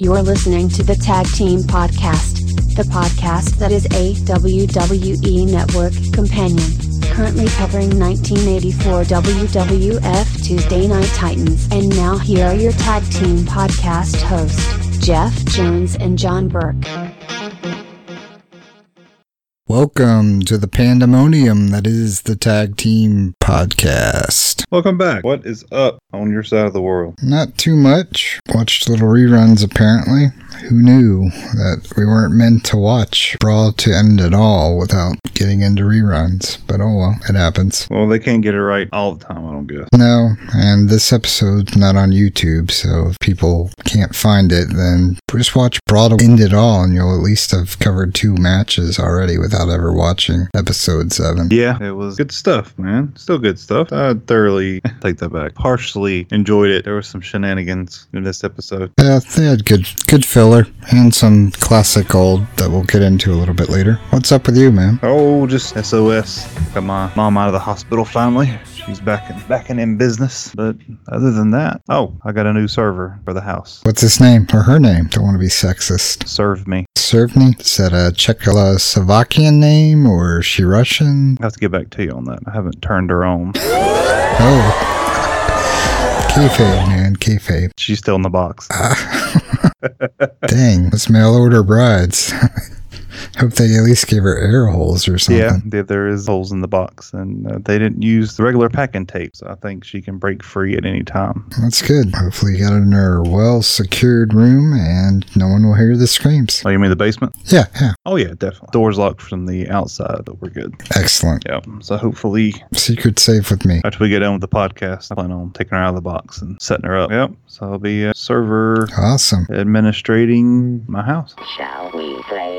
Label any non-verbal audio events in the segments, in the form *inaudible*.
You're listening to the Tag Team Podcast, the podcast that is a WWE Network companion, currently covering 1984 WWF Tuesday Night Titans. And now here are your Tag Team Podcast hosts, Jeff Jones and John Burke. Welcome to the pandemonium that is the Tag Team Podcast. Welcome back. What is up on your side of the world? Not too much. Watched little reruns apparently. Who knew that we weren't meant to watch Brawl to end it all without getting into reruns? But oh well, it happens. Well, they can't get it right all the time, I don't guess. No, and this episode's not on YouTube, so if people can't find it, then just watch Brawl to end it all, and you'll at least have covered two matches already without ever watching episode seven. Yeah, it was good stuff, man. Still good stuff. I thoroughly *laughs* take that back. Partially enjoyed it. There was some shenanigans in this episode. Yeah, they had good good filler and some classic old that we'll get into a little bit later. What's up with you, man? Oh, just SOS. Got my mom out of the hospital finally. She's back in, back in, in business. But other than that, oh, I got a new server for the house. What's his name or her name? Don't want to be sexist. Serve me. Serve me? Is that a Czechoslovakian name or is she Russian? I have to get back to you on that. I haven't turned her on. Oh. Kayfabe, man. Kayfabe. She's still in the box. Ah. *laughs* Dang. Let's mail order brides. *laughs* Hope they at least gave her air holes or something. Yeah, there- there is holes in the box, and uh, they didn't use the regular packing tape, so I think she can break free at any time. That's good. Hopefully, you got it in her well secured room and no one will hear the screams. Oh, you mean the basement? Yeah, yeah. Oh yeah, definitely. Doors locked from the outside, but we're good. Excellent. Yeah. So hopefully, Secret safe with me. after we get done with the podcast, I plan on taking her out of the box and setting her up. Yep. So I'll be a server Awesome. administrating my house. Shall we play a game?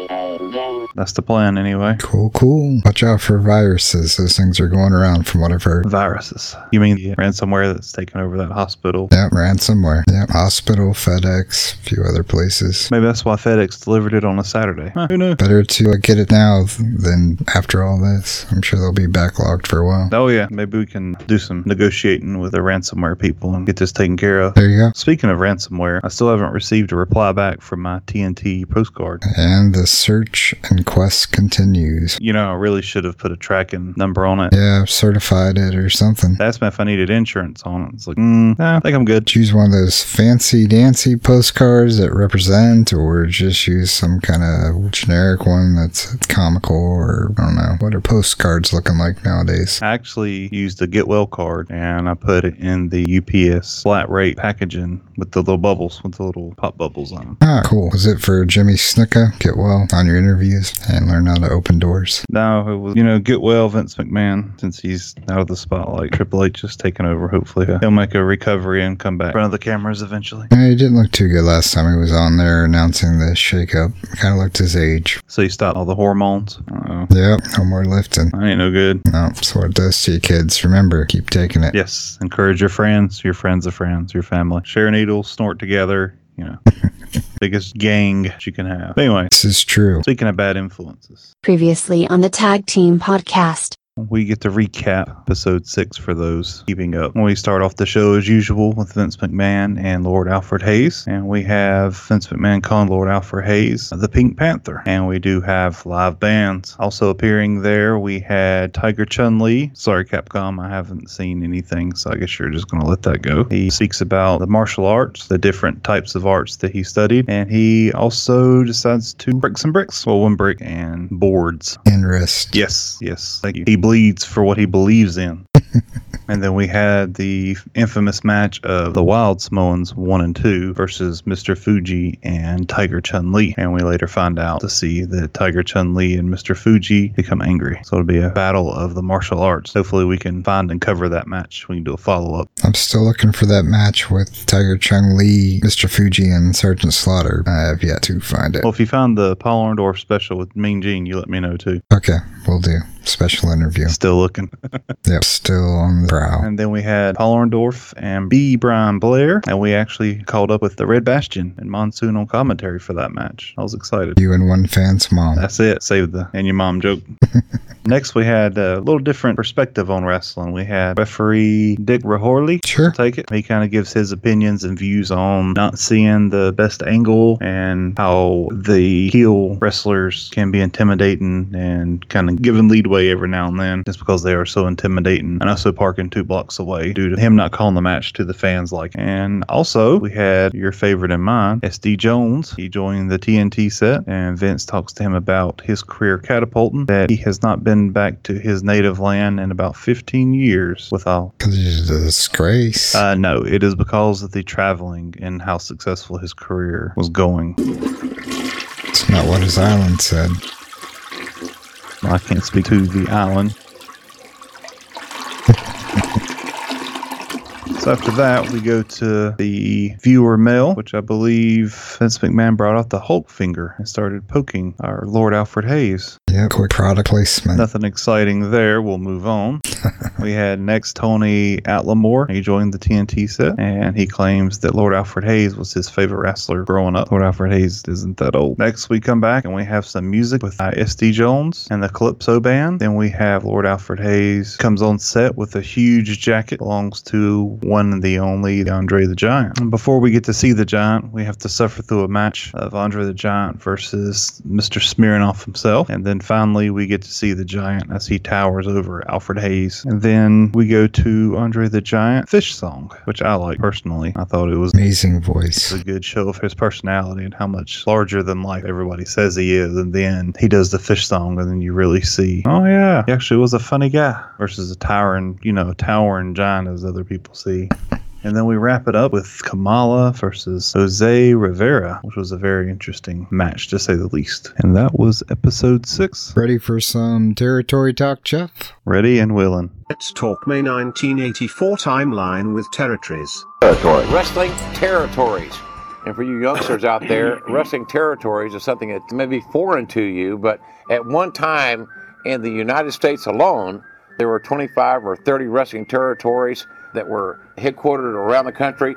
That's the plan, anyway. Cool, cool. Watch out for viruses. Those things are going around from what I've heard. Viruses. You mean the ransomware that's taken over that hospital? Yep, ransomware. Yeah, hospital, FedEx, a few other places. Maybe that's why FedEx delivered it on a Saturday. Huh, who knew? Better to uh, get it now than after all this. I'm sure they'll be backlogged for a while. Oh yeah, maybe we can do some negotiating with the ransomware people and get this taken care of. There you go. Speaking of ransomware, I still haven't received a reply back from my TNT postcard. And the search and quest continues. You know, I really should have put a tracking number on it. Yeah, certified it or something. Me if I needed insurance on it. It's like, mm, nah, I think I'm good. Choose one of those fancy dancy postcards that represent, or just use some kind of generic one that's comical, or I don't know. What are postcards looking like nowadays? I actually used a get well card and I put it in the UPS flat rate packaging with the little bubbles, with the little pop bubbles on them. Ah, cool. Was it for Jimmy Snuka? Get well on your interviews and learn how to open doors. No, it was, you know, get well Vince McMahon since he's out of the spotlight. Triple H is taking over. Hopefully, he'll make a recovery and come back in front of the cameras eventually. Yeah, he didn't look too good last time he was on there announcing the shakeup. Kind of looked his age. So he stopped all the hormones. Uh-oh. Yep, no more lifting. I ain't no good. No, that's what it does to you kids. Remember, keep taking it. Yes, encourage your friends, your friends of friends, your family. Share needles, snort together. You know, *laughs* biggest gang you can have. Anyway, This is true. speaking of bad influences, Previously on the Tag Team Podcast. We get to recap episode six for those keeping up. We start off the show as usual with Vince McMahon and Lord Alfred Hayes, and we have Vince McMahon calling Lord Alfred Hayes the Pink Panther, and we do have live bands also appearing there. We had Tiger Chun Li. Sorry, Capcom, I haven't seen anything, so I guess you're just gonna let that go. He speaks about the martial arts, the different types of arts that he studied, and he also decides to break some bricks. Well, one brick and boards. And wrist. Yes, yes. Thank you. He bleeds for what he believes in. *laughs* and then we had the infamous match of the Wild Samoans 1 and 2 versus Mr. Fuji and Tiger Chun Li. And we later find out to see that Tiger Chun Li and Mr. Fuji become angry. So it'll be a battle of the martial arts. Hopefully, we can find and cover that match. We can do a follow up. I'm still looking for that match with Tiger Chun Lee, Mr. Fuji, and Sergeant Slaughter. I have yet to find it. Well, if you find the Paul Orndorff special with Mean Gene, you let me know too. Okay, we'll do. Special interview. Still looking. *laughs* Yep, still on the prowl. And then we had Paul Orndorff and B. Brian Blair, and we actually called up with the Red Bastien and Monsoon on commentary for that match. I was excited. You and one fan's mom. That's it. Save the and your mom joke. *laughs* Next, we had a little different perspective on wrestling. We had referee Dick Rahorley. Sure. Take it. He kind of gives his opinions and views on not seeing the best angle and how the heel wrestlers can be intimidating and kind of giving leadway every now and then just because they are so intimidating and also parking two blocks away due to him not calling the match to the fans like. And also, we had your favorite in mind, SD Jones. He joined the TNT set and Vince talks to him about his career catapulting that he has not been back to his native land in about 15 years without Because he's a disgrace. uh, no, it is because of the traveling and how successful his career was going. It's not what his island said. I can't speak to the island. *laughs* so after that, we go to the viewer mail, which I believe Vince McMahon brought out the Hulk finger and started poking our Lord Alfred Hayes. Yeah, quick product placement. Nothing exciting there. We'll move on. *laughs* we had next Tony Altomare. He joined the TNT set, and he claims that Lord Alfred Hayes was his favorite wrestler growing up. Lord Alfred Hayes isn't that old. Next, we come back and we have some music with uh, SD Jones and the Calypso Band. Then we have Lord Alfred Hayes comes on set with a huge jacket belongs to one and the only Andre the Giant. And before we get to see the Giant, we have to suffer through a match of Andre the Giant versus Mr. Smirnoff himself, and then finally we get to see the Giant as he towers over Alfred Hayes. And then we go to Andre the Giant fish song, which I like personally. I thought it was Amazing voice. a good show of his personality and how much larger than life everybody says he is. And then he does the fish song, and then you really see, oh yeah, he actually was a funny guy versus a towering, you know, towering giant as other people see. *laughs* And then we wrap it up with Kamala versus Jose Rivera, which was a very interesting match to say the least. And that was episode six. Ready for some territory talk, Jeff? Ready and willing. Let's talk May 1984 timeline with territories. Territory. Wrestling territories. And for you youngsters out there, *coughs* wrestling territories is something that may be foreign to you, but at one time in the United States alone, there were 25 or 30 wrestling territories that were headquartered around the country.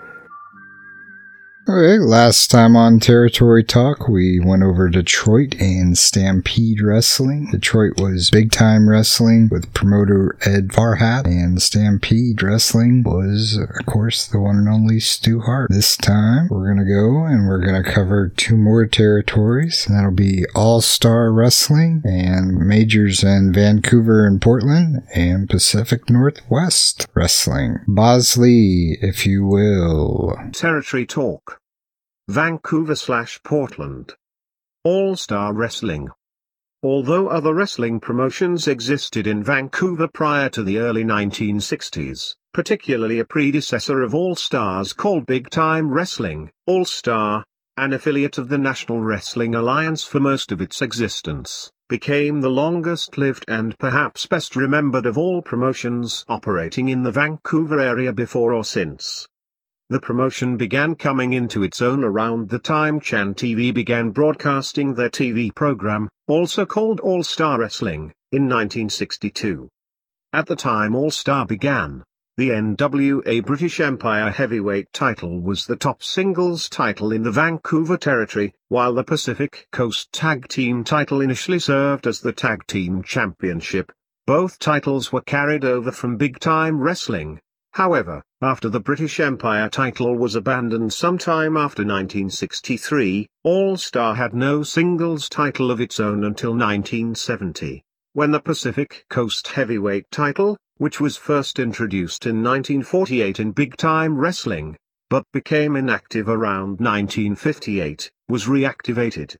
Okay, last time on Territory Talk, we went over Detroit and Stampede Wrestling. Detroit was big time wrestling with promoter Ed Farhat, and Stampede Wrestling was, of course, the one and only Stu Hart. This time, we're gonna go and we're gonna cover two more territories, and that'll be All Star Wrestling and majors in Vancouver and Portland, and Pacific Northwest Wrestling. Bosley, if you will. Territory Talk. Vancouver slash Portland. All Star Wrestling. Although other wrestling promotions existed in Vancouver prior to the early 1960s, particularly a predecessor of All Stars called Big Time Wrestling, All Star, an affiliate of the National Wrestling Alliance for most of its existence, became the longest lived and perhaps best remembered of all promotions operating in the Vancouver area before or since. The promotion began coming into its own around the time Chan TV began broadcasting their TV program, also called All Star Wrestling, in 1962. At the time All Star began, the NWA British Empire Heavyweight title was the top singles title in the Vancouver territory, while the Pacific Coast Tag Team title initially served as the Tag Team Championship. Both titles were carried over from Big Time Wrestling. However, after the British Empire title was abandoned sometime after 1963, All Star had no singles title of its own until 1970, when the Pacific Coast Heavyweight title, which was first introduced in 1948 in Big Time Wrestling, but became inactive around 1958, was reactivated.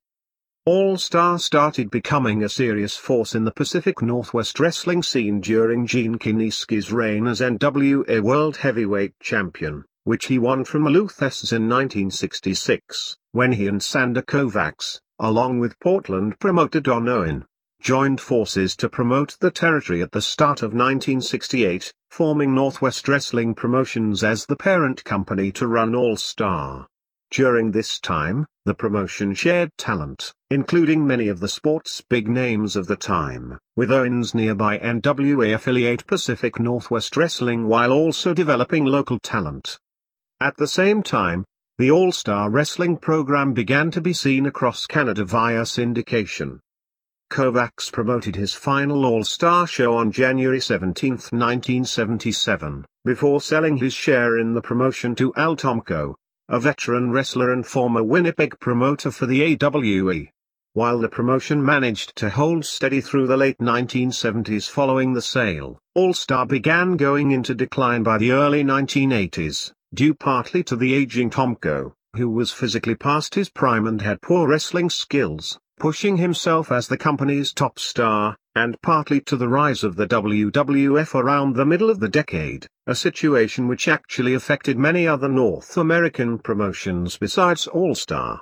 All Star started becoming a serious force in the Pacific Northwest wrestling scene during Gene Kiniski's reign as NWA World Heavyweight Champion, which he won from Maloof Estes in 1966, when he and Sandor Kovacs, along with Portland promoter Don Owen, joined forces to promote the territory at the start of 1968, forming Northwest Wrestling Promotions as the parent company to run All Star. During this time, the promotion shared talent, including many of the sports big names of the time, with Owens nearby NWA affiliate Pacific Northwest Wrestling while also developing local talent. At the same time, the All-Star Wrestling program began to be seen across Canada via syndication. Kovacs promoted his final All-Star show on January 17, 1977, before selling his share in the promotion to Al Tomko, a veteran wrestler and former Winnipeg promoter for the AWE. While the promotion managed to hold steady through the late 1970s following the sale, All Star began going into decline by the early 1980s, due partly to the aging Tomko, who was physically past his prime and had poor wrestling skills, pushing himself as the company's top star, and partly to the rise of the WWF around the middle of the decade, a situation which actually affected many other North American promotions besides All Star.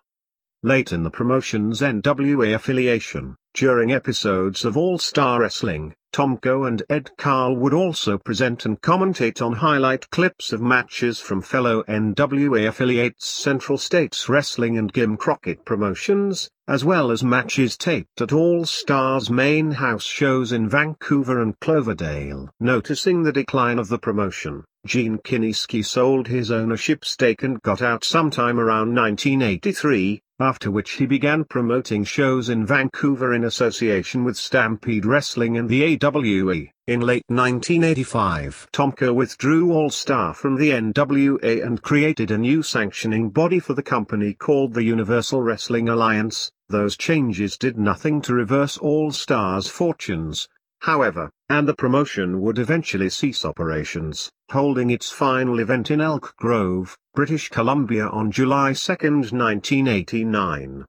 Late in the promotion's NWA affiliation, during episodes of All Star Wrestling, Tomko and Ed Karl would also present and commentate on highlight clips of matches from fellow NWA affiliates Central States Wrestling and Jim Crockett Promotions, as well as matches taped at All Stars main house shows in Vancouver and Cloverdale. Noticing the decline of the promotion, Gene Kiniski sold his ownership stake and got out sometime around 1983, after which he began promoting shows in Vancouver in association with Stampede Wrestling and the AWE. In late 1985, Tomko withdrew All Star from the NWA and created a new sanctioning body for the company called the Universal Wrestling Alliance. Those changes did nothing to reverse All Star's fortunes, however, and the promotion would eventually cease operations, holding its final event in Elk Grove, British Columbia on July 2, 1989.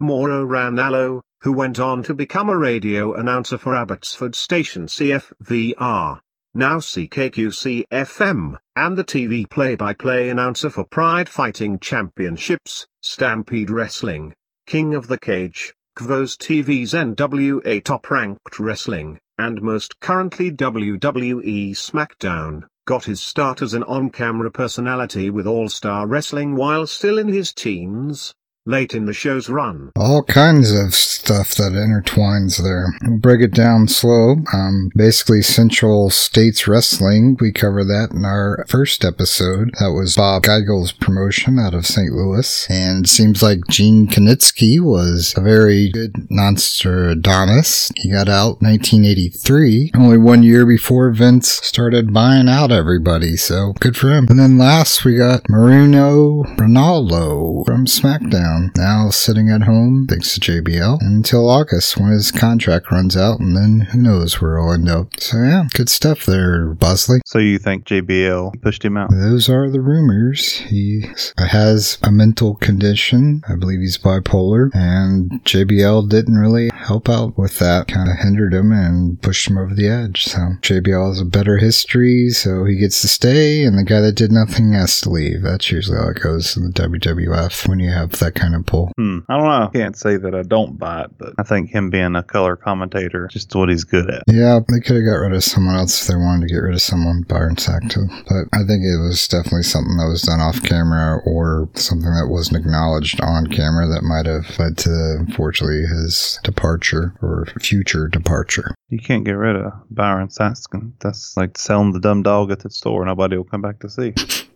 Mauro Ranallo, who went on to become a radio announcer for Abbotsford station CFVR, now CKQC-FM, and the TV play-by-play announcer for Pride Fighting Championships, Stampede Wrestling, King of the Cage, KVOS TV's NWA Top Ranked Wrestling, and most currently WWE SmackDown, got his start as an on-camera personality with All-Star Wrestling while still in his teens, late in the show's run. All kinds of stuff that intertwines there. We'll break it down slow. Um, basically, Central States Wrestling, we covered that in our first episode. That was Bob Geigel's promotion out of St. Louis. And seems like Gene Kiniski was a very good Nostradamus. He got out 1983, only one year before Vince started buying out everybody. So good for him. And then last we got Mauro Ranallo from SmackDown. Now sitting at home, thanks to JBL, until August when his contract runs out, and then who knows where he'll end up. So yeah, good stuff there, Bosley. So you think JBL pushed him out? Those are the rumors. He has a mental condition. I believe he's bipolar, and JBL didn't really help out with that. Kind of hindered him and pushed him over the edge. So JBL has a better history, so he gets to stay, and the guy that did nothing has to leave. That's usually how it goes in the WWF when you have that kind of pull. Hmm. I don't know. I can't say that I don't buy it, but I think him being a color commentator, just what he's good at. Yeah, they could have got rid of someone else if they wanted to get rid of someone, Byron Saxton. But I think it was definitely something that was done off camera or something that wasn't acknowledged on camera that might have led to, unfortunately, his departure or future departure. You can't get rid of Byron Saxton. That's like selling the dumb dog at the store. Nobody will come back to see. *laughs*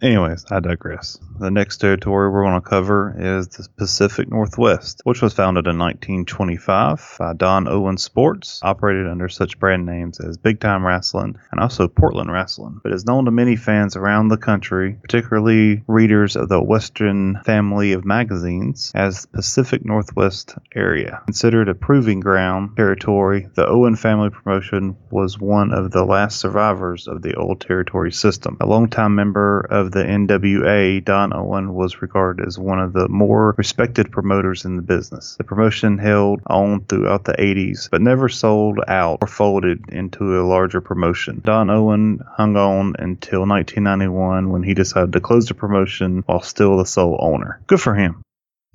Anyways, I digress. The next territory we're going to cover is the Pacific Northwest, which was founded in 1925 by Don Owen Sports, operated under such brand names as Big Time Wrestling and also Portland Wrestling, but is known to many fans around the country, particularly readers of the Western family of magazines, as the Pacific Northwest area. Considered a proving ground territory, the Owen family promotion was one of the last survivors of the old territory system. A longtime member of the NWA, Don Owen was regarded as one of the more respected promoters in the business. The promotion held on throughout the 80s, but never sold out or folded into a larger promotion. Don Owen hung on until 1991 when he decided to close the promotion while still the sole owner. Good for him.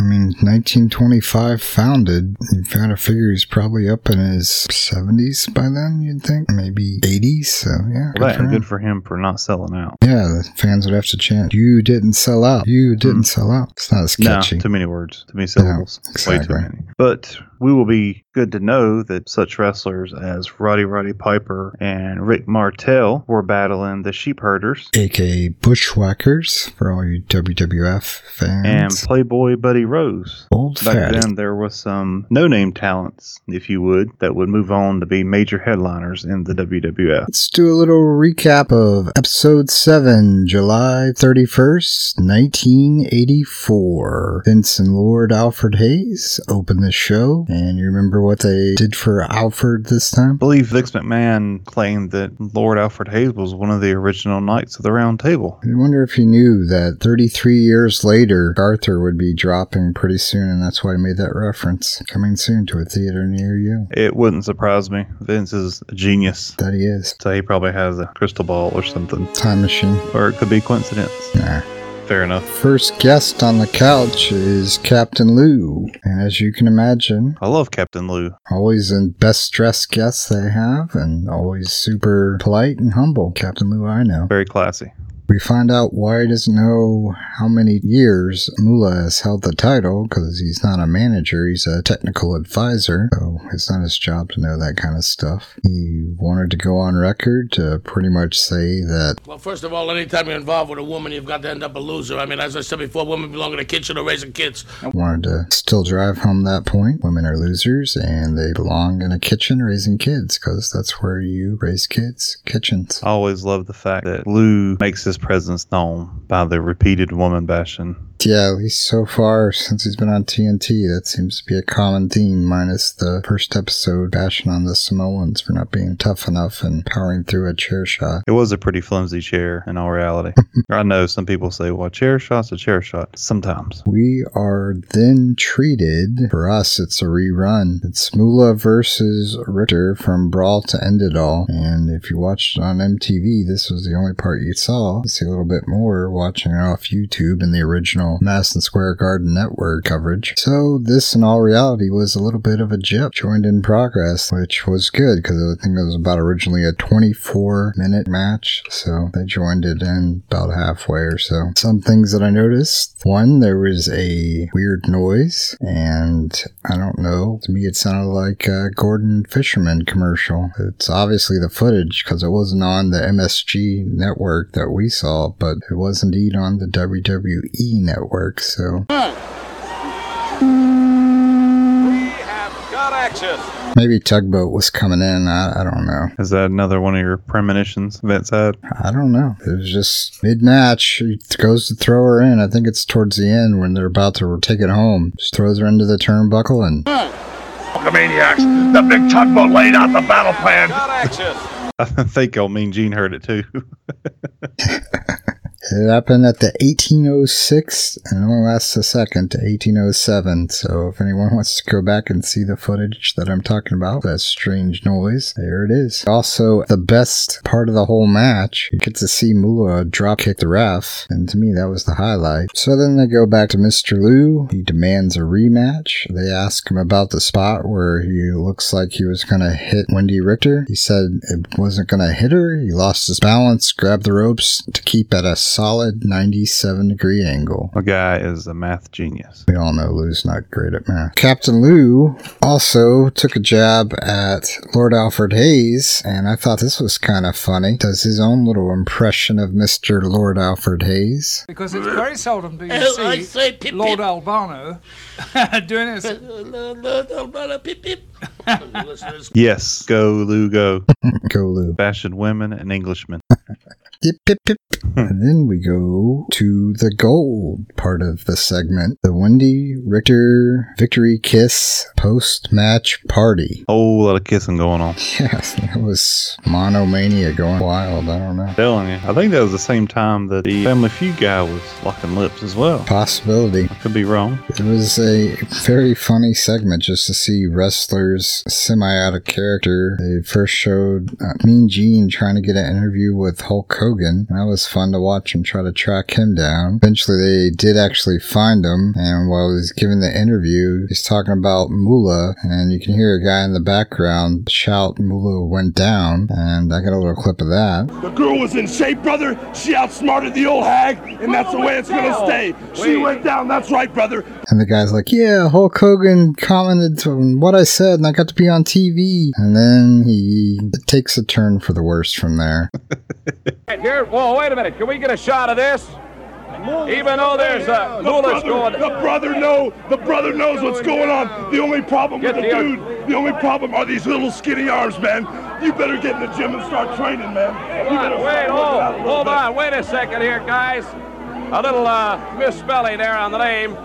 I mean, 1925 founded. You gotta figure he's probably up in his 70s by then, you'd think. Maybe 80s. So, yeah. Well, that, and good for him for not selling out. Yeah, the fans would have to chant, You didn't sell out. You didn't Mm. sell out. It's not as catchy. No, too many words, too many syllables. exactly. Way too many. But we will be good to know that such wrestlers as Roddy Roddy Piper and Rick Martel were battling the Sheep Herders aka Bushwhackers for all you WWF fans, and. Playboy Buddy Rose. Old Back fatty. then, there was some no-name talents, if you would, that would move on to be major headliners in the WWF. Let's do a little recap of episode 7, July 31st, 1984. Vince and Lord Alfred Hayes opened the show, and you remember what they did for Alfred this time? I believe Vince McMahon claimed that Lord Alfred Hayes was one of the original Knights of the Round Table. I wonder if he knew that 33 years later, Arthur would be dropping pretty soon, and that's why he made that reference. Coming soon to a theater near you. It wouldn't surprise me. Vince is a genius. That he is. So he probably has a crystal ball or something. Time machine. Or it could be coincidence. Nah. Fair enough. First guest on the couch is Captain Lou. And as you can imagine, I love Captain Lou. always the best dressed guests they have, and always super polite and humble. Captain Lou, I know. Very classy. We find out why he doesn't know how many years Moolah has held the title because he's not a manager, he's a technical advisor. So it's not his job to know that kind of stuff. He wanted to go on record to pretty much say that Well, first of all, anytime you're involved with a woman, you've got to end up a loser. I mean, as I said before, women belong in the kitchen or raising kids. wanted to still drive home that point. Women are losers and they belong in a kitchen raising kids because that's where you raise kids. Kitchens. I always love the fact that Lou makes his presence known by the repeated woman bashing. Yeah, at least so far since he's been on TNT, that seems to be a common theme, minus the first episode bashing on the Samoans for not being tough enough and powering through a chair shot. It was a pretty flimsy chair in all reality. *laughs* I know some people say, well, chair shot's a chair shot. Sometimes. We are then treated, for us, it's a rerun. It's Moolah versus Richter from Brawl to End It All. And if you watched it on MTV, this was the only part you saw. See a little bit more watching it off YouTube in the original Madison Square Garden Network coverage. So this, in all reality, was a little bit of a jip joined in progress, which was good because I think it was about originally a 24 minute match. So they joined it in about halfway or so. Some things that I noticed. One, there was a weird noise, and I don't know. To me, it sounded like a Gorton Fisherman commercial. It's obviously the footage because it wasn't on the MSG network that we saw, but it was indeed on the WWE network. So maybe Tugboat was coming in. I, I don't know. Is that another one of your premonitions Vince had? I don't know. It was just mid match. He goes to throw her in. I think it's towards the end when they're about to take it home. Just throws her into the turnbuckle and Maniacs, the big tugboat laid out the battle plan. *laughs* I think old Mean Gene heard it too. *laughs* It happened at the 1806 and only lasts a second to 1807. So if anyone wants to go back and see the footage that I'm talking about, that strange noise, there it is. Also, the best part of the whole match, you get to see Moolah drop kick the ref, and to me that was the highlight. So then they go back to Mr. Lou. He demands a rematch. They ask him about the spot where he looks like he was gonna hit Wendy Richter. He said it wasn't gonna hit her. He lost his balance, grabbed the ropes to keep at a solid 97 degree angle. A guy is a math genius. We all know Lou's not great at math. Captain Lou also took a jab at Lord Alfred Hayes, and I thought this was kind of funny. Does his own little impression of Mr. Lord Alfred Hayes. Because it's very seldom do you *laughs* see say pip, Lord. Albano *laughs* doing this. *laughs* Pip, pip. Yes, go Lou, go. Go Lou. Bashing women and Englishmen. Yip, yip, yip. and then we go to the gold part of the segment the Wendy Richter victory kiss post match party. Whole lot of kissing going on. *laughs* Yes, that was monomania going wild. I don't know. Telling you, I think that was the same time that the Family Feud guy was locking lips as well. Possibility. I could be wrong. It was a very funny segment just to see wrestlers semi out of character. They first showed uh, Mean Gene trying to get an interview with Hulk Hogan. Hogan. That was fun to watch him try to track him down. Eventually, they did actually find him, and while he was giving the interview, he's talking about Moolah, and you can hear a guy in the background shout, Moolah went down, and I got a little clip of that. The girl was in shape, brother. She outsmarted the old hag, and that's the way it's gonna stay. She went down. That's right, brother. And the guy's like, Yeah, Hulk Hogan commented on what I said, and I got to be on TV. And then he takes a turn for the worst from there. *laughs* Here, whoa, wait a minute. Can we get a shot of this? Even though there's a The Lula's going. the brother know, the brother knows what's going on. The only problem with the Get the- dude, the only problem are these little skinny arms, man. You better get in the gym and start training, man. You better Wait, hold, out a little hold bit. on. Wait a second here, guys. A little uh, misspelling there on the name.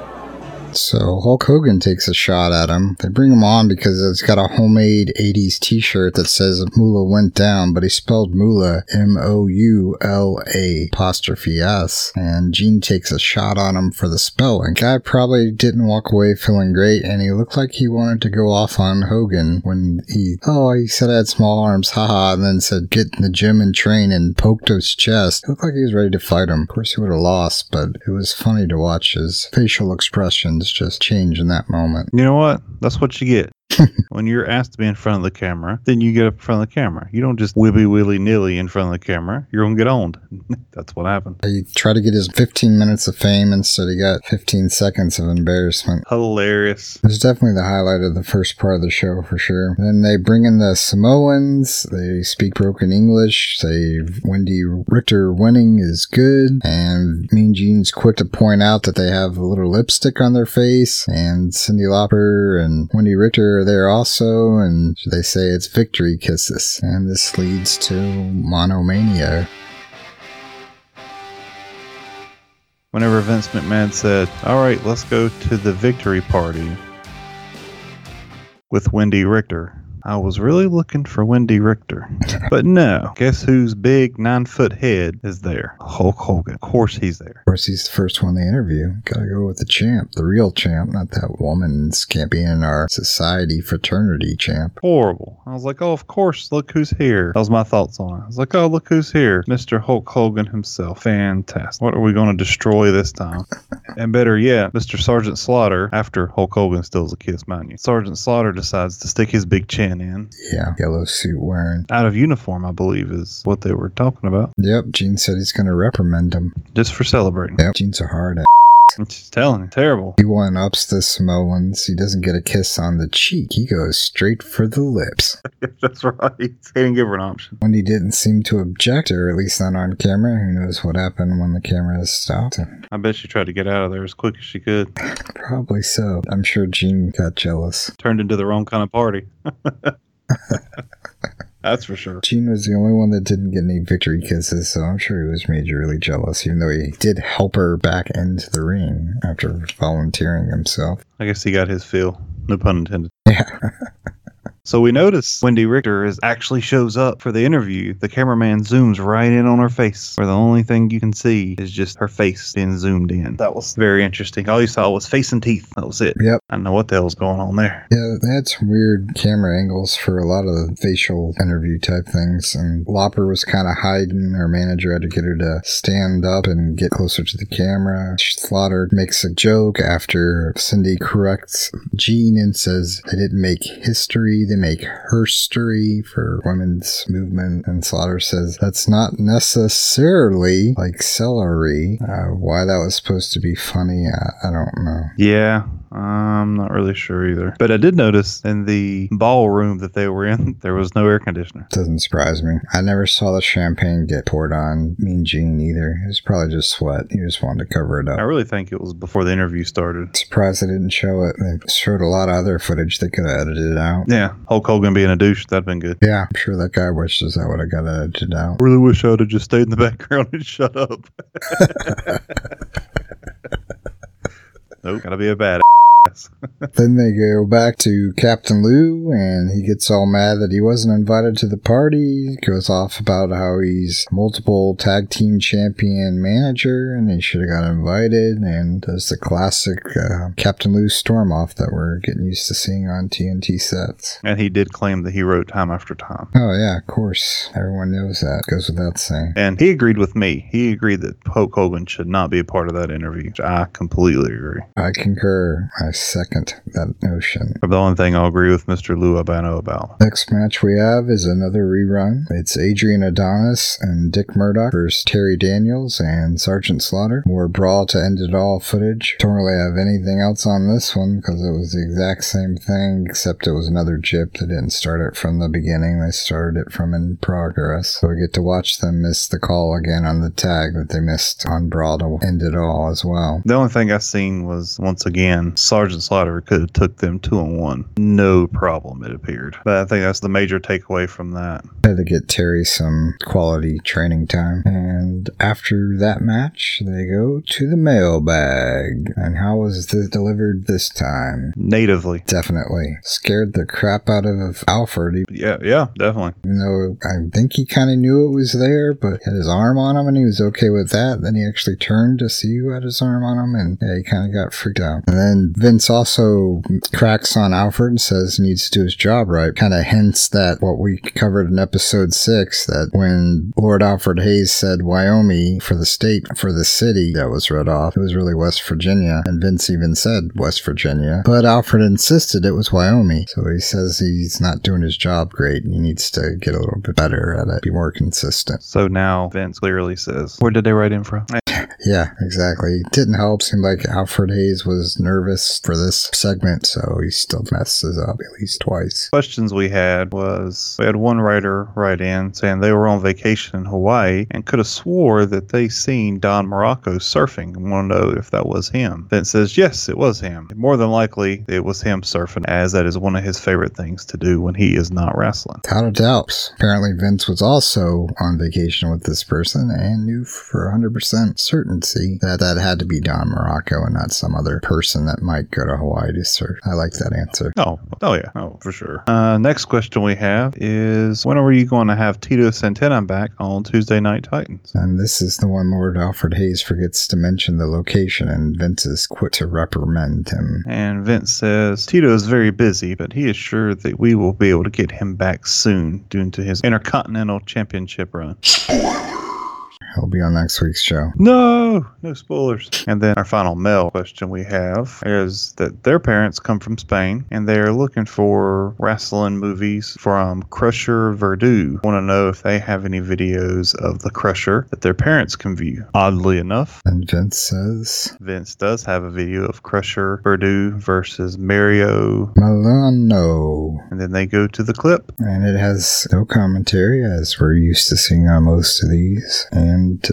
So Hulk Hogan takes a shot at him. They bring him on because it's got a homemade 80s t-shirt that says Mula went down, but he spelled Mula M-O-U-L-A apostrophe S. And Gene takes a shot on him for the spelling. Guy probably didn't walk away feeling great and he looked like he wanted to go off on Hogan when he, oh, he said I had small arms, haha, and then said get in the gym and train and poked his chest. It looked like he was ready to fight him. Of course he would have lost, but it was funny to watch his facial just change in that moment. You know what? That's what you get. *laughs* when you're asked to be in front of the camera, then you get up in front of the camera. You don't just wibby willy nilly in front of the camera. You're gonna get owned. *laughs* That's what happened. He tried to get his 15 minutes of fame, instead he got 15 seconds of embarrassment. Hilarious. It was definitely the highlight of the first part of the show for sure. Then they bring in the Samoans. They speak broken English. Say Wendy Richter winning is good. And Mean Gene's quick to point out that they have a little lipstick on their face. And Cyndi Lauper and Wendy Richter are there also. And they say it's victory kisses. And this leads to monomania. Whenever Vince McMahon said, All right, let's go to the victory party with Wendy Richter. I was really looking for Wendy Richter. But no, guess whose big nine foot head is there? Hulk Hogan. Of course he's there. Of course, he's the first one they interview. Gotta go with the champ, the real champ, not that woman's can't in our society fraternity champ. Horrible. I was like, oh, of course, look who's here. That was my thoughts on it. I was like, oh, look who's here. Mr. Hulk Hogan himself. Fantastic. What are we going to destroy this time? *laughs* and better yet, Mr. Sergeant Slaughter, after Hulk Hogan steals a kiss, mind you, Sergeant Slaughter decides to stick his big chin in. Yeah, yellow suit wearing. Out of uniform, I believe, is what they were talking about. Yep, Gene said he's gonna reprimand him. Just for celebrating. Yep, Gene's a hard ass. I'm just telling you, terrible. He one ups the Samoans. He doesn't get a kiss on the cheek. He goes straight for the lips. *laughs* That's right. He didn't give her an option. When he didn't seem to object, or at least not on camera, who knows what happened when the camera stopped? I bet she tried to get out of there as quick as she could. Probably so. I'm sure Gene got jealous. Turned into the wrong kind of party. *laughs* That's for sure. Gene was the only one that didn't get any victory kisses, so I'm sure he was majorly jealous, even though he did help her back into the ring after volunteering himself. I guess he got his feel. No pun intended. Yeah. *laughs* So we notice Wendy Richter is actually shows up for the interview. The cameraman zooms right in on her face, where the only thing you can see is just her face being zoomed in. That was very interesting. All you saw was face and teeth. That was it. Yep. I don't know what the hell's going on there. Yeah, that's weird camera angles for a lot of the facial interview type things, and Lauper was kind of hiding. Her manager had to get her to stand up and get closer to the camera. Slaughter makes a joke after Cindy corrects Gene and says they didn't make history, they make herstory for women's movement. And Slaughter says that's not necessarily like celery. Uh, why that was supposed to be funny, I, I don't know. Yeah, I'm not really sure either. But I did notice in the ballroom that they were in, *laughs* there was no air conditioner. Doesn't surprise me. I never saw the champagne get poured on Mean Gene either. It was probably just sweat. He just wanted to cover it up. I really think it was before the interview started. Surprised they didn't show it. They showed a lot of other footage they could have edited out. Yeah, Hulk Hogan being a douche, that'd been good. Yeah, I'm sure that guy wishes that would have got edited out. Really wish I would have just stayed in the *laughs* background and shut up. *laughs* nope, gotta be a bad. *laughs* then they go back to Captain Lou, and he gets all mad that he wasn't invited to the party. Goes off about how he's multiple tag team champion manager, and he should have got invited. And does the classic uh, Captain Lou storm off that we're getting used to seeing on TNT sets. And he did claim that he wrote time after time. Oh yeah, of course. Everyone knows that. Goes without saying. And he agreed with me. He agreed that Hulk Hogan should not be a part of that interview. I completely agree. I concur. I second that notion. But the only thing I'll agree with Mr. Lou Albano about. Next match we have is another rerun. It's Adrian Adonis and Dick Murdoch versus Terry Daniels and Sergeant Slaughter. More brawl to end it all footage. Don't really have anything else on this one because it was the exact same thing, except it was another jip. They didn't start it from the beginning. They started it from in progress. So we get to watch them miss the call again on the tag that they missed on brawl to end it all as well. The only thing I've seen was once again Sergeant Slaughter could have took them two on one, no problem. It appeared, but I think that's the major takeaway from that. I Had to get Terry some quality training time. And after that match, they go to the mailbag. And how was this delivered this time? Natively, Definitely. Scared the crap out of Alfred, yeah, yeah, definitely. even though I think he kind of knew it was there, but had his arm on him and he was okay with that. Then he actually turned to see who had his arm on him and yeah, he kind of got freaked out. And then Vince also cracks on Alfred and says he needs to do his job right. Kind of hints that what we covered in episode six, that when Lord Alfred Hayes said Wyoming for the state, for the city that was read off, it was really West Virginia. And Vince even said West Virginia. But Alfred insisted it was Wyoming. So he says he's not doing his job great and he needs to get a little bit better at it, be more consistent. So now Vince clearly says, "Where did they write in from?" Yeah, exactly. Didn't help. Seemed like Alfred Hayes was nervous for this segment, so he still messes up at least twice. Questions we had was we had one writer write in saying they were on vacation in Hawaii and could have swore that they seen Don Muraco surfing and want to know if that was him. Vince says yes, it was him. More than likely, it was him surfing, as that is one of his favorite things to do when he is not wrestling. Without a doubt. Apparently, Vince was also on vacation with this person and knew for 100% certainty that that had to be Don Muraco and not some other person that might go to Hawaii to surf. I like that answer. Oh, oh yeah, oh for sure. Uh, next question we have is when are you going to have Tito Santana back on Tuesday Night Titans? And this is the one Lord Alfred Hayes forgets to mention the location, and Vince is quick to reprimand him. And Vince says Tito is very busy, but he is sure that we will be able to get him back soon due to his Intercontinental Championship run. He'll be on next week's show. No, no spoilers. And then our final mail question we have is that their parents come from Spain and they're looking for wrestling movies from Crusher Verdu. Want to know if they have any videos of the Crusher that their parents can view. Oddly enough, And Vince says, Vince does have a video of Crusher Verdu versus Mario. Milano. And then they go to the clip. And it has no commentary, as we're used to seeing on most of these, and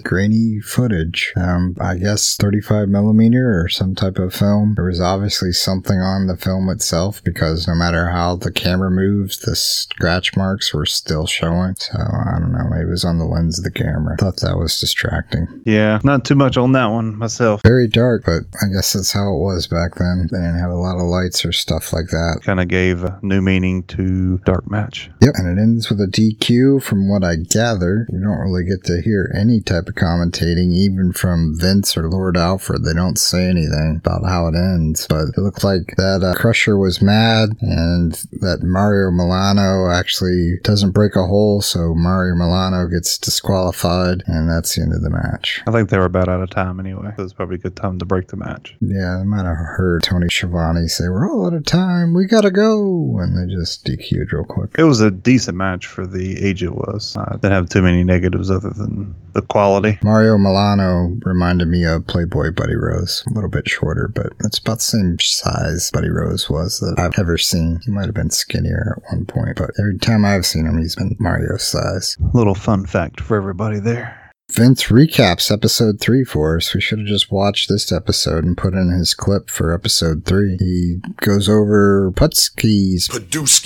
grainy footage. Um, I guess 35 millimeter or some type of film. There was obviously something on the film itself because no matter how the camera moves, the scratch marks were still showing. So I don't know. Maybe it was on the lens of the camera. I Thought that was distracting. Yeah, not too much on that one myself. Very dark, but I guess that's how it was back then. They didn't have a lot of lights or stuff like that. Kind of gave a new meaning to Dark Match. Yep, and it ends with a DQ. From what I gather, we don't really get to hear any type of commentating, even from Vince or Lord Alfred. They don't say anything about how it ends, but it looked like that uh, Crusher was mad and that Mario Milano actually doesn't break a hole, so Mario Milano gets disqualified, and that's the end of the match. I think they were about out of time anyway. So it was probably a good time to break the match. Yeah, I might have heard Tony Schiavone say, We're all out of time, we gotta go, and they just DQ'd real quick. It was a decent match for the age it was. I didn't have too many negatives other than the quality. Mario Milano reminded me of Playboy Buddy Rose. A little bit shorter, but it's about the same size Buddy Rose was that I've ever seen. He might have been skinnier at one point, but every time I've seen him, he's been Mario's size. Little fun fact for everybody there. Vince recaps episode three for us. We should have just watched this episode and put in his clip for episode three. He goes over Putski's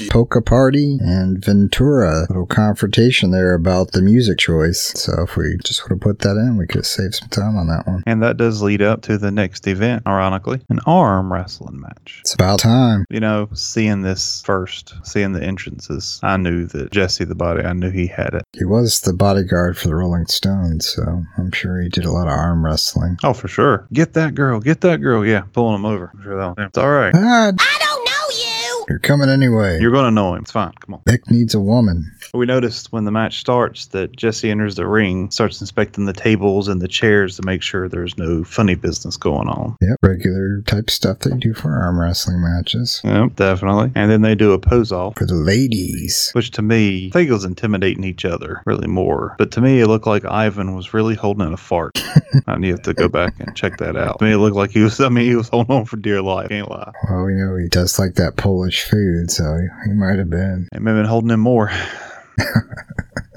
polka party and Ventura. Little confrontation there about the music choice. So if we just would have put that in, we could have saved some time on that one. And that does lead up to the next event, ironically, an arm wrestling match. It's about time. You know, seeing this first, seeing the entrances, I knew that Jesse the Body, I knew he had it. He was the bodyguard for the Rolling Stones, so I'm sure he did a lot of arm wrestling. Oh, for sure. Get that girl, get that girl. Yeah, pulling him over. I'm sure that'll. It's all right. Ah, I don't know you! You're coming anyway. You're going to know him. It's fine. Come on. Vic needs a woman. We noticed when the match starts that Jesse enters the ring, starts inspecting the tables and the chairs to make sure there's no funny business going on. Yep, regular type stuff they do for arm wrestling matches. Yep, definitely. And then they do a pose off. For the ladies. Which to me, I think it was intimidating each other really more. But to me, it looked like Ivan was really holding in a fart. *laughs* I need to go back and check that out. To me, it looked like he was, I mean, he was holding on for dear life. Can't lie. Well, we know he does like that Polish food, so he, might have been. And have been holding him more. *laughs*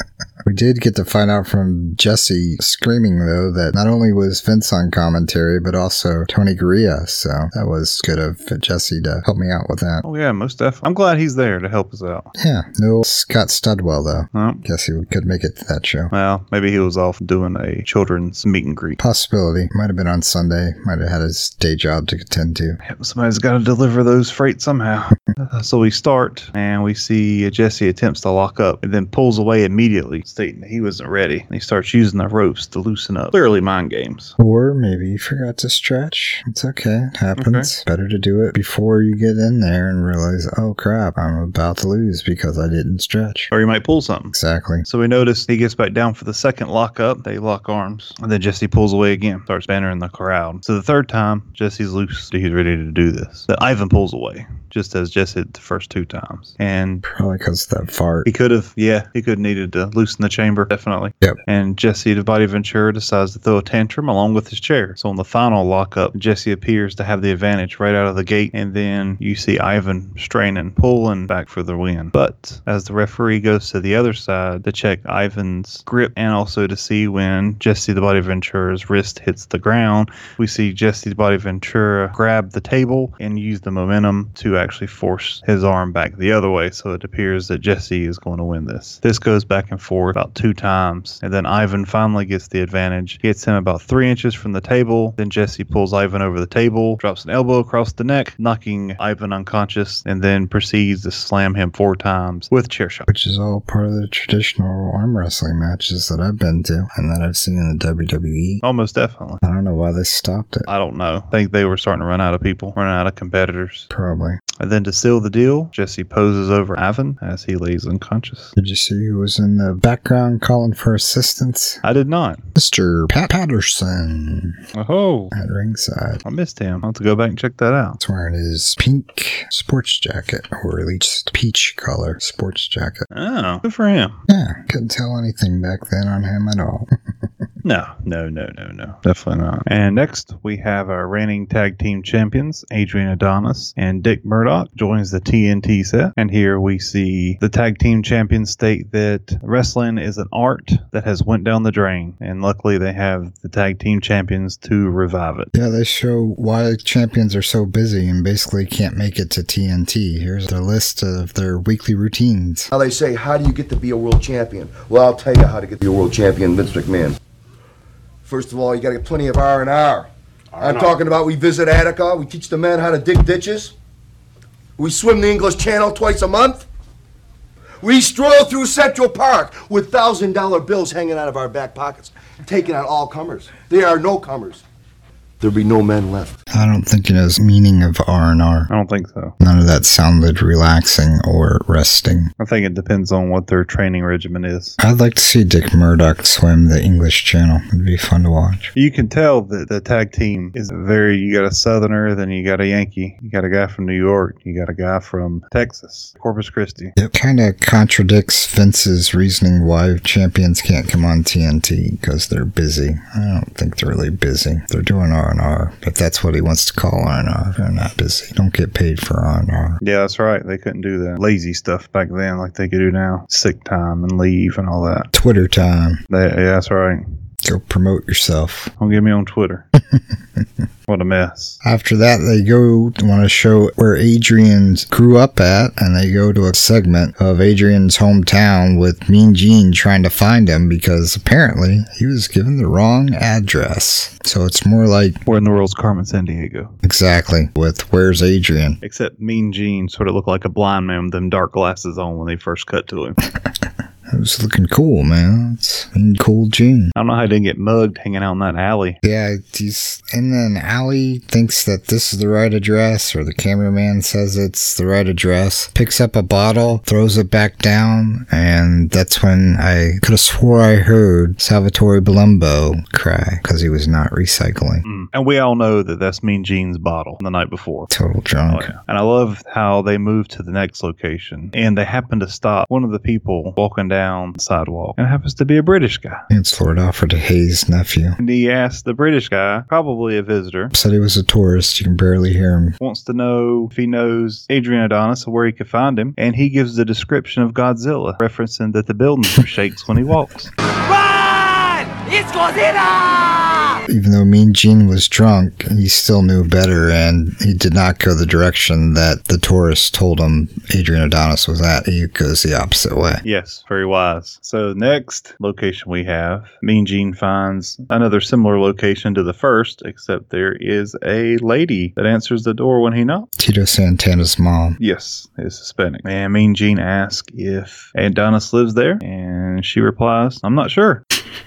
We did get to find out from Jesse screaming, though, that not only was Vince on commentary, but also Tony Garea. So that was good of Jesse to help me out with that. Oh, yeah, most definitely. I'm glad he's there to help us out. Yeah, no Scott Studwell, though. Oh, Guess he could make it to that show. well, maybe he was off doing a children's meet and greet. Possibility. Might have been on Sunday. Might have had his day job to attend to. Yep, Somebody's got to deliver those freight somehow. *laughs* So we start and we see Jesse attempts to lock up and then pulls away immediately, stating that he wasn't ready. And he starts using the ropes to loosen up. Clearly mind games. Or maybe you forgot to stretch. It's okay. It happens. Better to do it before you get in there and realize, oh crap, I'm about to lose because I didn't stretch. Or he might pull something. Exactly. So we notice he gets back down for the second lockup. They lock arms. And then Jesse pulls away again, starts bantering the crowd. So the third time, Jesse's loose. He's ready to do this. Then Ivan pulls away, just as Jesse did the first two times. And Probably because of that fart. he could have, yeah, he could have needed to loosen the chamber, definitely. Yep. And Jesse, the body Ventura, decides to throw a tantrum along with his chair. So on the final lockup, Jesse appears to have the advantage right out of the gate. And then you see Ivan straining, pulling back for the win. But as the referee goes to the other side to check Ivan's grip and also to see when Jesse, the body Ventura's wrist hits the ground, we see Jesse, the body Ventura, grab the table and use the momentum to actually force his arm back the other way. So it appears that Jesse is going to win this. This goes back and forth about two times. And then Ivan finally gets the advantage, gets him about three inches from the table. Then Jesse pulls Ivan over the table, drops an elbow across the neck, knocking Ivan unconscious, and then proceeds to slam him four times with chair shot. Which is all part of the traditional arm wrestling matches that I've been to and that I've seen in the WWE. Almost definitely. I don't know why they stopped it. I don't know. I think they were starting to run out of people, running out of competitors. Probably. And then to seal the deal, Jesse poses over Ivan as he lays unconscious. Did you see who was in the background calling for assistance? I did not. Mr. Pat Patterson Oh, at ringside. I missed him. I'll have to go back and check that out. He's wearing his pink sports jacket, or at least peach color sports jacket. Oh, good for him. Yeah, couldn't tell anything back then on him at all. *laughs* No, no, no, no, no. Definitely not. And next, we have our reigning tag team champions, Adrian Adonis and Dick Murdoch, joins the TNT set. And here we see the tag team champions state that wrestling is an art that has went down the drain. And luckily, they have the tag team champions to revive it. yeah, they show why champions are so busy and basically can't make it to TNT. Here's the list of their weekly routines. Now they say, how do you get to be a world champion? Well, I'll tell you how to get to be a world champion, Vince McMahon. First of all, you got to get plenty of R and R. I'm talking about we visit Attica, we teach the men how to dig ditches, we swim the English Channel twice a month, we stroll through Central Park with thousand dollar bills hanging out of our back pockets, taking on all comers. There are no comers. There'll be no men left. I don't think it has meaning of R&R. I don't think so. None of that sounded relaxing or resting. I think it depends on what their training regimen is. I'd like to see Dick Murdoch swim the English Channel. It'd be fun to watch. You can tell that the tag team is very. You got a Southerner, then you got a Yankee, you got a guy from New York, you got a guy from Texas, Corpus Christi. It kind of contradicts Vince's reasoning why champions can't come on TNT because they're busy. I don't think they're really busy. They're doing R&R, but that's what he wants to call R&R. They're not busy. Don't get paid for R&R. Yeah, that's right. They couldn't do that lazy stuff back then like they could do now. Sick time and leave and all that. Twitter time. They, yeah, that's right. Go promote yourself. Don't get me on Twitter. *laughs* what a mess. After that, they go want to show where Adrian grew up at, and they go to a segment of Adrian's hometown with Mean Gene trying to find him because apparently he was given the wrong address. So it's more like Where in the world's Carmen Sandiego? exactly with where's Adrian? Except Mean Gene sort of looked like a blind man with them dark glasses on when they first cut to him. *laughs* It was looking cool, man. It's Mean cool Gene. I don't know how he didn't get mugged hanging out in that alley. Yeah, he's and then Allie thinks that this is the right address, or the cameraman says it's the right address. Picks up a bottle, throws it back down, and that's when I could have swore I heard Salvatore Palumbo cry because he was not recycling. Mm. And we all know that that's Mean Gene's bottle the night before. Total drunk. Oh, yeah. And I love how they move to the next location and they happen to stop one of the people walking down the sidewalk and it happens to be a British guy. It's Lord Alfred Hayes' nephew. And he asks the British guy, probably a visitor, Said he was a tourist. You can barely hear him. wants to know if he knows Adrian Adonis or where he could find him. And he gives the description of Godzilla, referencing that the building *laughs* shakes when he walks. Even though Mean Gene was drunk, he still knew better, and he did not go the direction that the tourist told him Adrian Adonis was at. He goes the opposite way. Yes, very wise. So next location we have, Mean Gene finds another similar location to the first, except there is a lady that answers the door when he knocks. Tito Santana's mom. Yes, is Hispanic. And Mean Gene asks if Adonis lives there, and she replies, I'm not sure.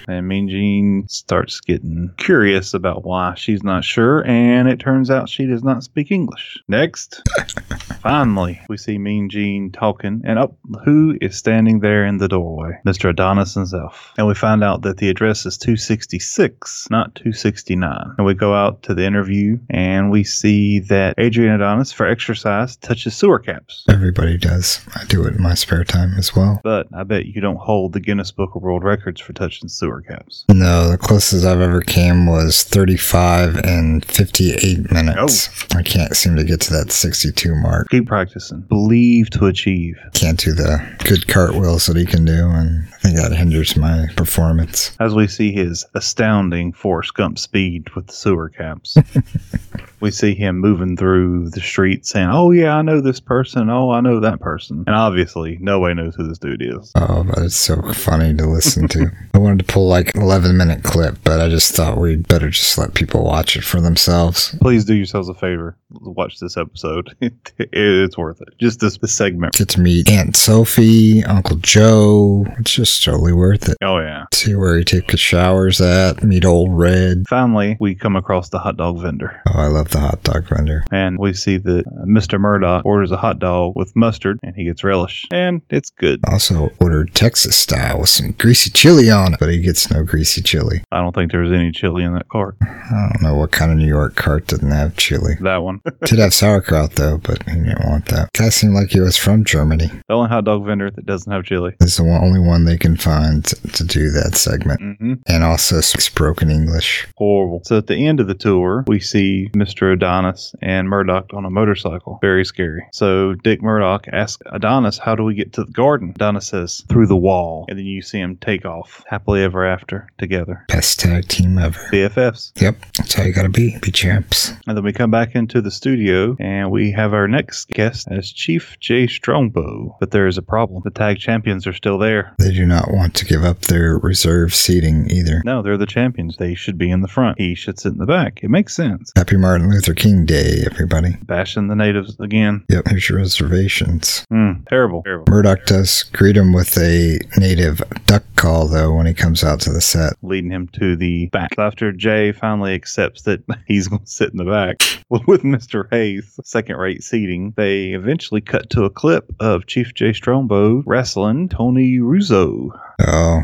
And Mean Gene starts getting curious about why she's not sure, and it turns out she does not speak English. Next, *laughs* finally, we see Mean Gene talking, and up, who is standing there in the doorway? Mr. Adonis himself. And we find out that the address is 266, not 269. And we go out to the interview, and we see that Adrian Adonis, for exercise, touches sewer caps. Everybody does. I do it in my spare time as well. But I bet you don't hold the Guinness Book of World Records for touching sewer caps. No, the closest I've ever came was 35 and 58 minutes. Oh. I can't seem to get to that 62 mark. Keep practicing. Believe to achieve. Can't do the good cartwheels that he can do, and I think that hinders my performance. As we see his astounding Forrest Gump speed with the sewer caps. *laughs* we see him moving through the street saying, Oh, yeah, I know this person. Oh, I know that person. And obviously, nobody knows who this dude is. Oh, but it's so funny to listen to. *laughs* I wanted to pull like an 11 minute clip, but I just thought we'd better just let people watch it for themselves. Please do yourselves a favor. Watch this episode. *laughs* it's worth it. Just this, this segment. Get to meet Aunt Sophie, Uncle Joe. It's just totally worth it. Oh, yeah. See where he takes his showers at, meet Old Red. Finally, we come across the hot dog vendor. Oh, I love the hot dog vendor. And we see that uh, Mr. Murdoch orders a hot dog with mustard and he gets relish. And it's good. Also ordered Texas style with some greasy chili on it, but he gets no greasy chili. I don't think there was any chili in that cart. I don't know what kind of New York cart didn't have chili. That one. *laughs* Did have sauerkraut though, but he didn't want that. That seemed like he was from Germany. The only hot dog vendor that doesn't have chili. Is the only one they can find to, to do that segment, Mm-hmm. and also speaks broken English. Horrible. So at the end of the tour, we see Mr. Adonis and Murdoch on a motorcycle. Very scary. So Dick Murdoch asks Adonis, How do we get to the garden? Adonis says, Through the wall. And then you see him take off happily ever after together. Best tag team ever. BFFs. Yep, that's how you gotta be. Be champs. And then we come back into the studio and we have our next guest as Chief Jay Strongbow. But there is a problem. The tag champions are still there. They do not want to give up their reserve seating either. No, they're the champions. They should be in the front. He should sit in the back. It makes sense. Happy Martin Luther King Day, everybody. Bashing the natives again. Yep, here's your reservations. Mm, terrible. Terrible. Murdoch does greet him with a native duck call, though, when he comes out to the set. leading him to the back. After Jay finally accepts that *laughs* he's going to sit in the back *laughs* with Mr. Hayes, second rate seating, they eventually cut to a clip of Chief Jay Strongbow wrestling Tony Russo. Oh,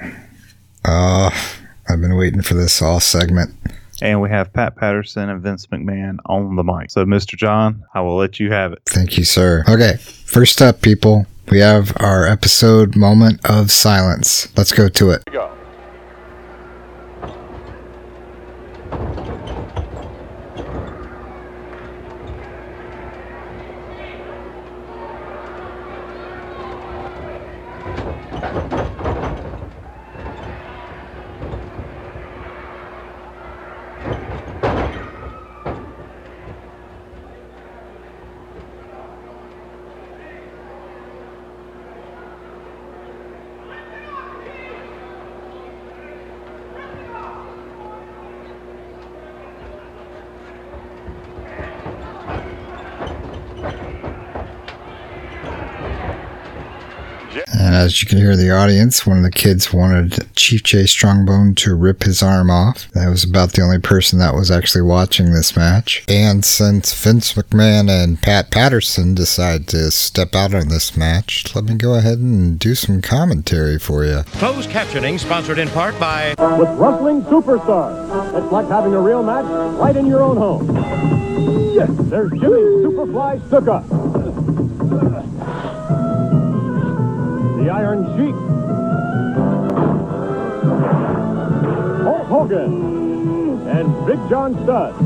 oh, I've been waiting for this all segment. And we have Pat Patterson and Vince McMahon on the mic. So, Mr. John, I will let you have it. Thank you, sir. Okay, first up, people, we have our episode moment of silence. Let's go to it. Go. And as you can hear the audience, one of the kids wanted Chief J Strongbone to rip his arm off. That was about the only person that was actually watching this match. And since Vince McMahon and Pat Patterson decided to step out on this match, let me go ahead and do some commentary for you. Closed captioning sponsored in part by with Wrestling Superstars. It's like having a real match right in your own home. Yes, there's Jimmy Superfly Snuka. The Iron Sheik. Hulk Hogan. And Big John Studd.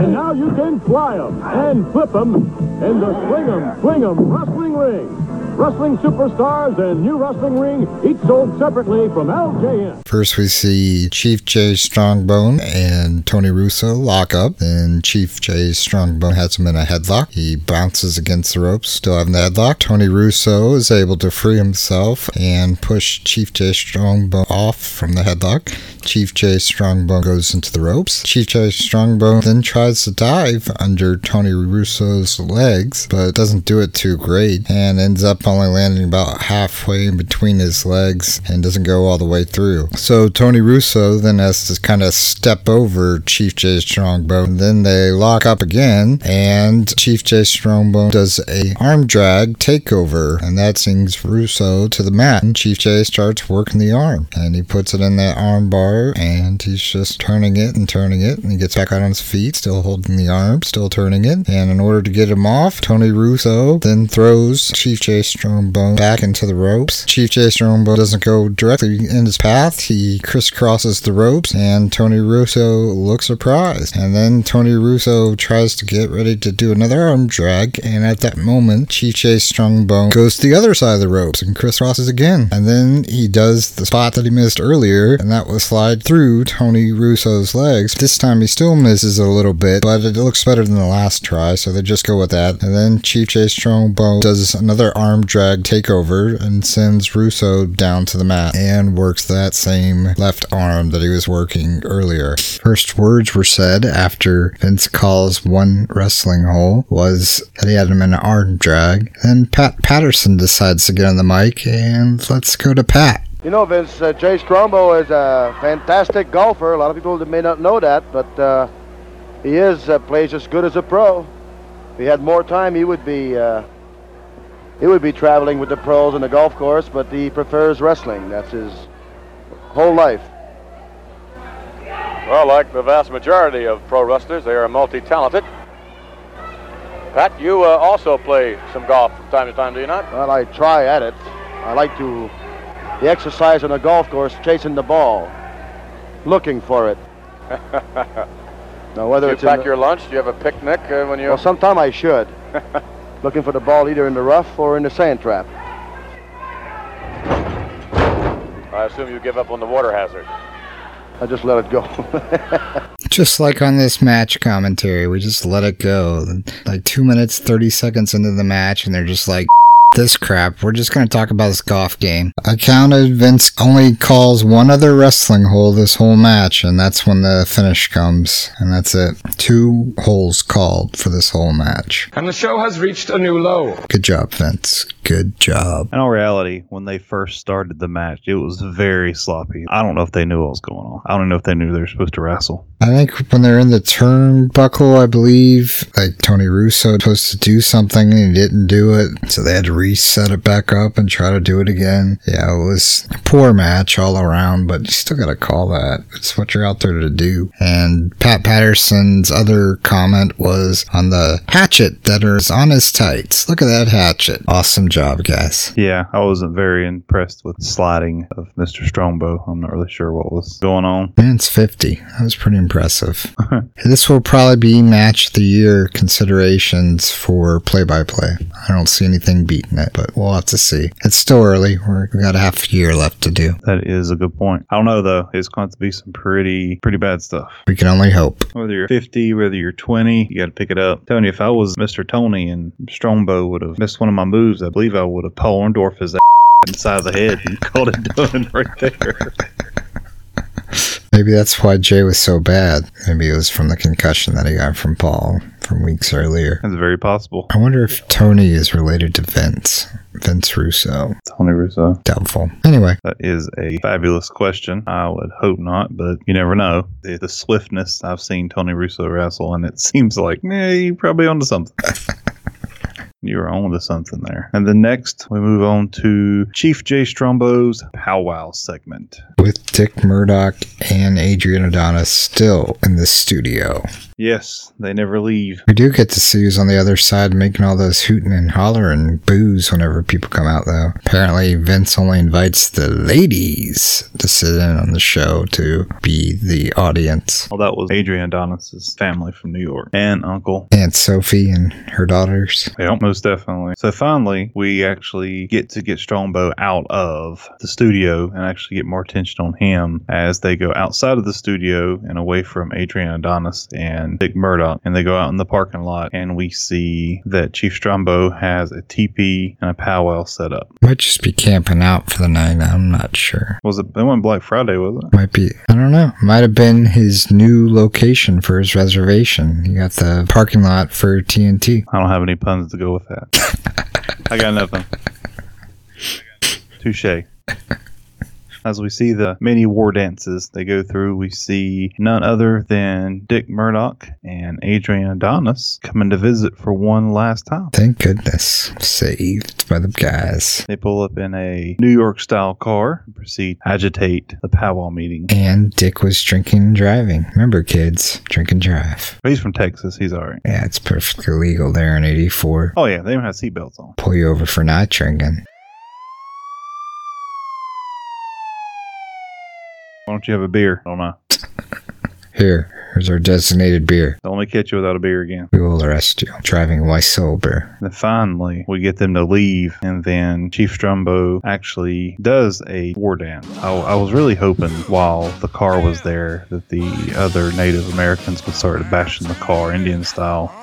And now you can fly 'em and flip flip 'em in the Sling 'em, Fling 'em Wrestling Ring. Wrestling Superstars and New Wrestling Ring, each sold separately from LJN. First, we see Chief J Strongbone and Tony Russo lock up. Then Chief J Strongbone has him in a headlock. He bounces against the ropes, still having the headlock. Tony Russo is able to free himself and push Chief J Strongbone off from the headlock. Chief J Strongbone goes into the ropes. Chief J Strongbone then tries to dive under Tony Russo's legs, but doesn't do it too great and ends up only landing about halfway in between his legs and doesn't go all the way through. So Tony Russo then has to kind of step over Chief J Strongbone. Then they lock up again, and Chief J Strongbone does a arm drag takeover, and that sends Russo to the mat. And Chief J starts working the arm, and he puts it in that arm bar, and he's just turning it and turning it, and he gets back on his feet, still holding the arm, still turning it. And in order to get him off, Tony Russo then throws Chief J Strongbone back into the ropes. Chief J Strongbone doesn't go directly in his path. He crisscrosses the ropes, and Tony Russo looks surprised. And then Tony Russo tries to get ready to do another arm drag, and at that moment, Chief J Strongbone goes to the other side of the ropes and crisscrosses again. And then he does the spot that he missed earlier, and that was slide through Tony Russo's legs. This time he still misses a little bit, but it looks better than the last try, so they just go with that. And then Chief J Strongbone does another arm drag takeover and sends Russo down to the mat and works that same left arm that he was working earlier. First words were said after Vince calls one wrestling hole was that he had him in an arm drag. Then Pat Patterson decides to get on the mic and let's go to Pat. You know, Vince, uh, Jay Strongbow is a fantastic golfer. A lot of people may not know that, but uh, he is uh, plays as good as a pro. If he had more time, he would be uh, he would be traveling with the pros on the golf course. But he prefers wrestling. That's his whole life. Well, like the vast majority of pro wrestlers, they are multi-talented. Pat, you uh, also play some golf from time to time, do you not? Well, I try at it. I like to the exercise on a golf course, chasing the ball, looking for it. *laughs* now, whether do you it's pack in your lunch? Do you have a picnic uh, when you? Well, sometime I should. *laughs* looking for the ball either in the rough or in the sand trap. I assume you give up on the water hazard. I just let it go. *laughs* *laughs* Just like on this match commentary, we just let it go. Like two minutes, 30 seconds into the match, and they're just like, this crap. We're just going to talk about this golf game. I counted Vince only calls one other wrestling hole this whole match, and that's when the finish comes. And that's it. Two holes called for this whole match. And the show has reached a new low. Good job, Vince. Good job. In all reality, when they first started the match, it was very sloppy. I don't know if they knew what was going on. I don't know if they knew they were supposed to wrestle. I think when they're in the turnbuckle, I believe, like Tony Russo was supposed to do something and he didn't do it. So they had to reset it back up and try to do it again. Yeah, it was a poor match all around, but you still got to call that. It's what you're out there to do. And Pat Patterson's other comment was on the hatchet that is on his tights. Look at that hatchet. Awesome job, guys. Yeah, I wasn't very impressed with the sliding of Mr. Strongbow. I'm not really sure what was going on. Man's 50. That was pretty impressive. *laughs* this will probably be match the year considerations for play by play. I don't see anything beating it, but we'll have to see. It's still early. We're, we got a half year left to do. That is a good point. I don't know though. It's going to be some pretty pretty bad stuff. We can only hope. Whether you're 50, whether you're 20, you got to pick it up. Tony, if I was Mr. Tony and Strongbow would have missed one of my moves, I believe I would have Paul Orndorff his inside the head and *laughs* called it done right there. Maybe that's why Jay was so bad. Maybe it was from the concussion that he got from Paul from weeks earlier. That's very possible. I wonder if Tony is related to Vince. Vince Russo. Tony Russo. Doubtful. Anyway, That is a fabulous question. I would hope not, but you never know. The, the swiftness I've seen Tony Russo wrestle, and it *laughs* seems like, yeah, you're probably onto something. *laughs* You're on to something there. And then next, we move on to Chief J. Strongbow's powwow segment. with Dick Murdoch and Adrian Adonis still in the studio. Yes, they never leave. We do get to see who's on the other side making all those hooting and hollering and boos whenever people come out, though. Apparently, Vince only invites the ladies to sit in on the show to be the audience. Well, that was Adrian Adonis's family from New York and uncle. Aunt Sophie and her daughters. Most definitely. So finally, we actually get to get Strongbow out of the studio and actually get more attention on him as they go outside of the studio and away from Adrian Adonis and Dick Murdoch. And they go out in the parking lot and we see that Chief Strongbow has a teepee and a powwow set up. Might just be camping out for the night. I'm not sure. Was it? It wasn't Black Friday, was it? Might be. I don't know. Might have been his new location for his reservation. He got the parking lot for TNT. I don't have any puns to go with that. I got nothing. Touche. As we see the many war dances they go through, we see none other than Dick Murdoch and Adrian Adonis coming to visit for one last time. Thank goodness. Saved by the guys. They pull up in a New York style car and proceed to agitate the powwow meeting. And Dick was drinking and driving. Remember, kids, drink and drive. He's from Texas. He's all right. Yeah, it's perfectly legal there in 84. Oh, yeah. They don't have seatbelts on. Pull you over for not drinking. Why don't you have a beer? I don't know. *laughs* Here, here's our designated beer. Don't let me catch you without a beer again. We will arrest you. Driving while sober. Then finally, we get them to leave, and then Chief Strongbow actually does a war dance. I, I was really hoping while the car was there that the other Native Americans would start bashing the car Indian style.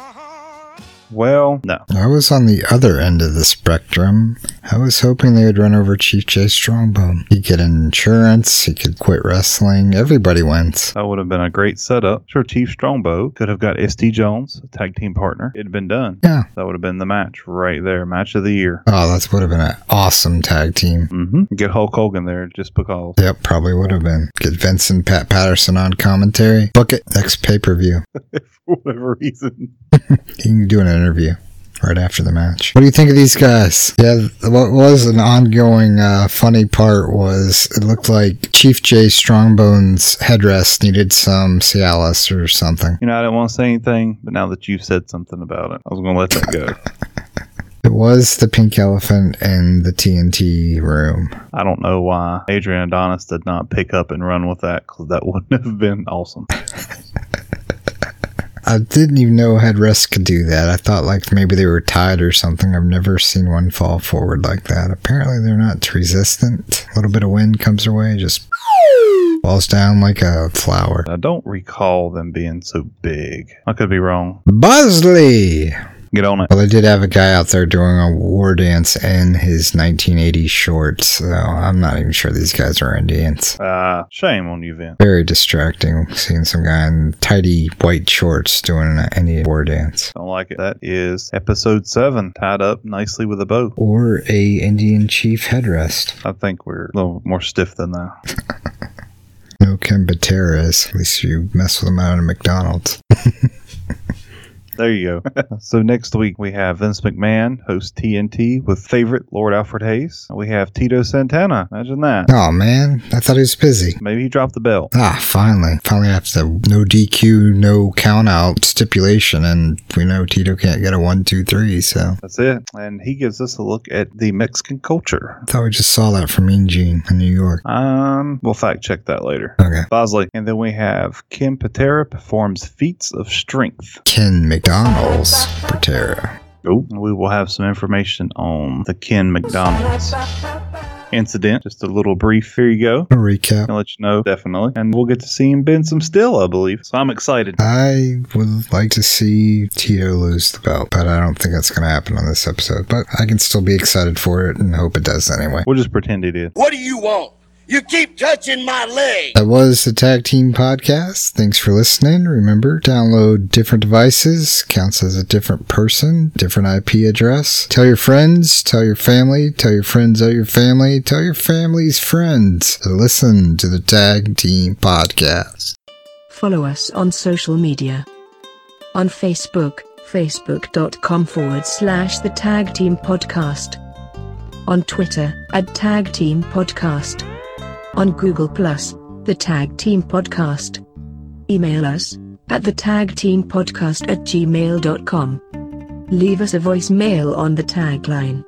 Well, no. I was on the other end of the spectrum. I was hoping they would run over Chief J Strongbone. He'd get insurance, he could quit wrestling, everybody wins. That would have been a great setup. Sure, Chief Strongbow could have got S.D. Jones, a tag team partner. It had been done. Yeah. That would have been the match right there. Match of the year. Oh, that would have been an awesome tag team. Mm-hmm. Get Hulk Hogan there just because. Yep, probably would have been. Get Vince and Pat Patterson on commentary. Book it. Next pay per view. *laughs* For whatever reason. You can do an interview right after the match. What do you think of these guys? Yeah, what was an ongoing uh, funny part was it looked like Chief J Strongbone's headrest needed some Cialis or something. You know, I didn't want to say anything, but now that you've said something about it, I was going to let that go. *laughs* It was the pink elephant in the TNT room. I don't know why Adrian Adonis did not pick up and run with that because that *laughs* wouldn't have been awesome. *laughs* I didn't even know headrests could do that. I thought like maybe they were tied or something. I've never seen one fall forward like that. Apparently they're not resistant. A little bit of wind comes their way, just falls down like a flower. I don't recall them being so big. I could be wrong. Buzzley! Get on it. Well, they did have a guy out there doing a war dance in his 1980s shorts, so I'm not even sure these guys are Indians. Ah, shame on you, Vin. Very distracting seeing some guy in tidy white shorts doing an Indian war dance. Don't like it. That is episode seven, tied up nicely with a bow. Or a Indian chief headrest. I think we're a little more stiff than that. *laughs* No Ken Pateras. At least you mess with them out of McDonald's. *laughs* There you go. *laughs* so next week we have Vince McMahon host TNT with favorite Lord Alfred Hayes. We have Tito Santana. Imagine that. Oh man, I thought he was busy. Maybe he dropped the belt. Ah, finally. Finally after the no DQ, no count out stipulation, and we know Tito can't get a one, two, three, so. That's it. And he gives us a look at the Mexican culture. I thought we just saw that from Mean Gene in New York. Um, we'll fact check that later. Okay. Bosley. And then we have Ken Patera performs feats of strength. Ken McDonald's for Patera. Oh, we will have some information on the Ken McDonald's incident. Just a little brief. Here you go. A recap. I'll let you know, definitely. And we'll get to see him bend some steel, I believe. So I'm excited. I would like to see Tito lose the belt, but I don't think that's going to happen on this episode. But I can still be excited for it and hope it does anyway. We'll just pretend he did. What do you want? You keep touching my leg. That was the Tag Team Podcast. Thanks for listening. Remember, download different devices, counts as a different person, different IP address. Tell your friends, tell your family, tell your friends of your family, tell your family's friends to listen to the Tag Team Podcast. Follow us on social media. On Facebook, facebook.com forward slash the Tag Team Podcast. On Twitter, at Tag Team Podcast. On Google Plus, the Tag Team Podcast. Email us at the Tag Team Podcast at gmail.com. Leave us a voicemail on the tagline.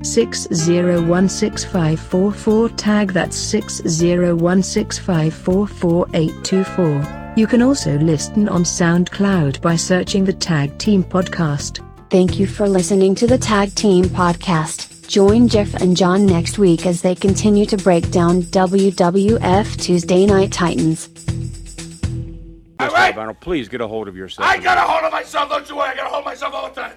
6016544 tag that's 60165448824. You can also listen on SoundCloud by searching the Tag Team Podcast. Thank you for listening to the Tag Team Podcast. Join Jeff and John next week as they continue to break down WWF Tuesday Night Titans. Mr. Albano, please get a hold of yourself. I got a hold of myself, don't you worry. I got a hold of myself all the time.